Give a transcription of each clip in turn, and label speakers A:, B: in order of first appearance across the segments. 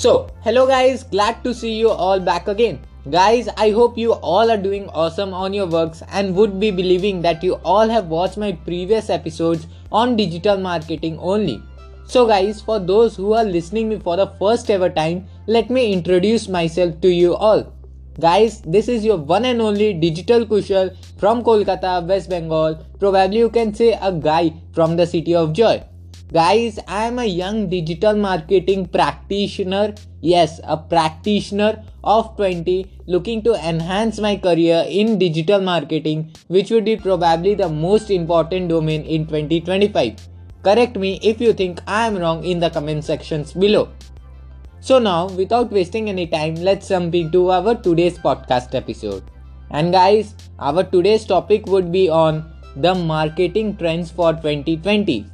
A: So, hello guys, glad to see you all back again. Guys, I hope you all are doing awesome on your works and would be believing that you all have watched my previous episodes on digital marketing only. So guys, for those who are listening me for the first ever time, let me introduce myself to you all. Guys, this is your one and only digital kushal from Kolkata, West Bengal. Probably you can say a guy from the city of joy. Guys, I am a young digital marketing practitioner. Yes, a practitioner of 20 looking to enhance my career in digital marketing, which would be probably the most important domain in 2025. Correct me if you think I am wrong in the comment sections below. So, now without wasting any time, let's jump into our today's podcast episode. And, guys, our today's topic would be on the marketing trends for 2020.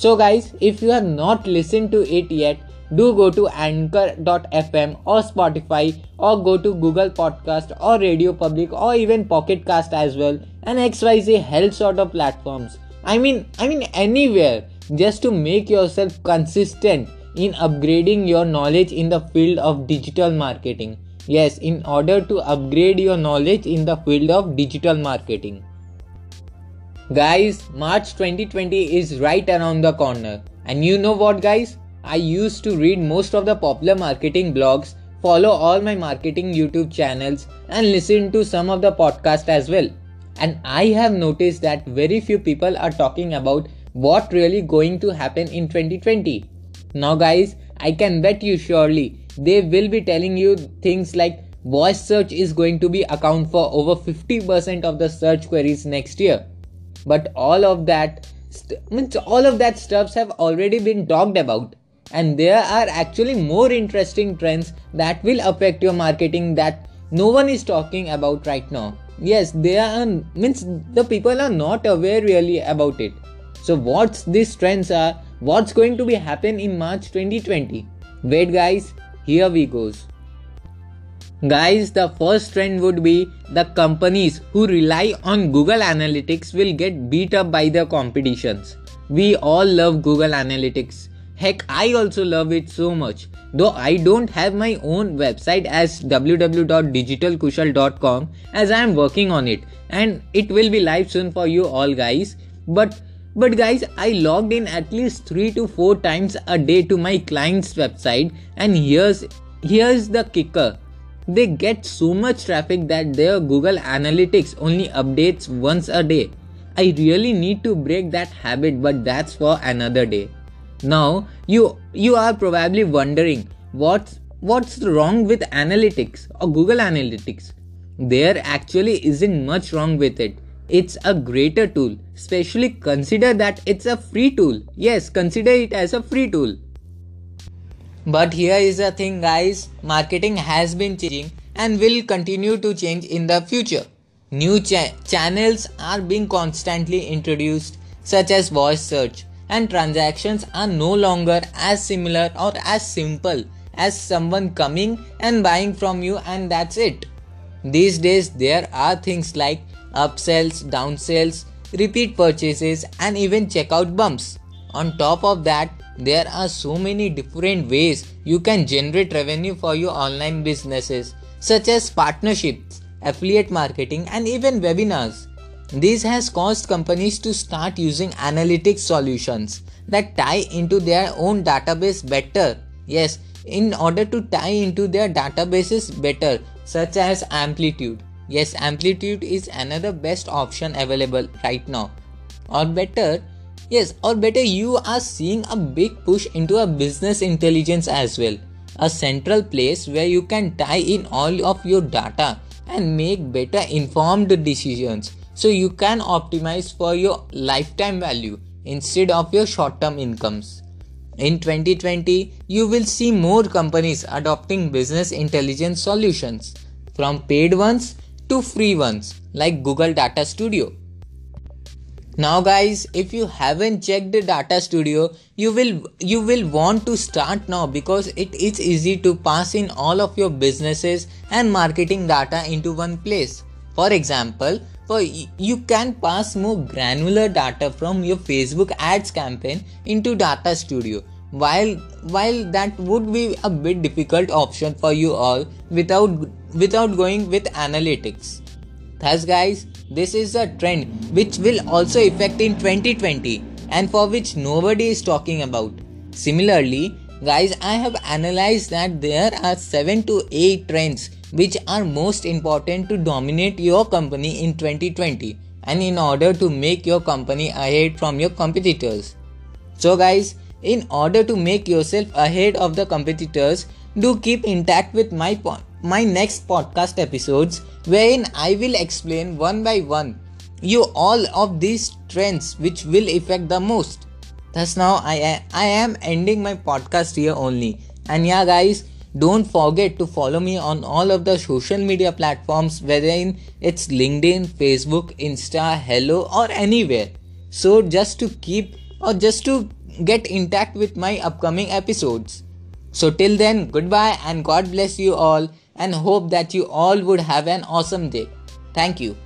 A: So, guys, if you have not listened to it yet, do go to anchor.fm or Spotify or go to Google Podcast or Radio Public or even Pocket Cast as well and XYZ health sort of platforms. I mean, I mean anywhere just to make yourself consistent in upgrading your knowledge in the field of digital marketing. Yes, in order to upgrade your knowledge in the field of digital marketing. Guys, March 2020 is right around the corner. And you know what, guys? I used to read most of the popular marketing blogs, follow all my marketing YouTube channels, and listen to some of the podcasts as well. And I have noticed that very few people are talking about what really going to happen in 2020. Now, guys, I can bet you surely they will be telling you things like voice search is going to be account for over 50% of the search queries next year but all of that st- means all of that stuffs have already been talked about. And there are actually more interesting trends that will affect your marketing that no one is talking about right now. Yes they are means the people are not aware really about it. So what's these trends are what's going to be happen in march 2020 wait guys here we goes Guys, the first trend would be the companies who rely on Google Analytics will get beat up by the competitions. We all love Google Analytics. Heck, I also love it so much. Though I don't have my own website as www.digitalkushal.com as I am working on it and it will be live soon for you all guys. But but guys, I logged in at least 3 to 4 times a day to my client's website and here's here's the kicker they get so much traffic that their Google Analytics only updates once a day. I really need to break that habit, but that's for another day. Now, you you are probably wondering what's what's wrong with analytics or Google Analytics? There actually isn't much wrong with it. It's a greater tool, especially consider that it's a free tool. Yes, consider it as a free tool. But here is the thing, guys marketing has been changing and will continue to change in the future. New cha- channels are being constantly introduced, such as voice search, and transactions are no longer as similar or as simple as someone coming and buying from you, and that's it. These days, there are things like upsells, downsells, repeat purchases, and even checkout bumps. On top of that, there are so many different ways you can generate revenue for your online businesses, such as partnerships, affiliate marketing, and even webinars. This has caused companies to start using analytics solutions that tie into their own database better. Yes, in order to tie into their databases better, such as Amplitude. Yes, Amplitude is another best option available right now. Or better, Yes, or better, you are seeing a big push into a business intelligence as well. A central place where you can tie in all of your data and make better informed decisions so you can optimize for your lifetime value instead of your short term incomes. In 2020, you will see more companies adopting business intelligence solutions from paid ones to free ones like Google Data Studio. Now guys, if you haven't checked the data studio, you will you will want to start now because it is easy to pass in all of your businesses and marketing data into one place. For example, for you can pass more granular data from your Facebook ads campaign into data studio while while that would be a bit difficult option for you all without without going with analytics thus guys this is a trend which will also affect in 2020 and for which nobody is talking about. Similarly guys i have analyzed that there are 7 to 8 trends which are most important to dominate your company in 2020 and in order to make your company ahead from your competitors. So guys in order to make yourself ahead of the competitors, do keep intact with my po- my next podcast episodes wherein I will explain one by one you all of these trends which will affect the most. Thus now I I am ending my podcast here only. And yeah guys, don't forget to follow me on all of the social media platforms wherein it's LinkedIn, Facebook, Insta, Helo or anywhere. So just to keep or just to get intact with my upcoming episodes. So, till then, goodbye and God bless you all, and hope that you all would have an awesome day. Thank you.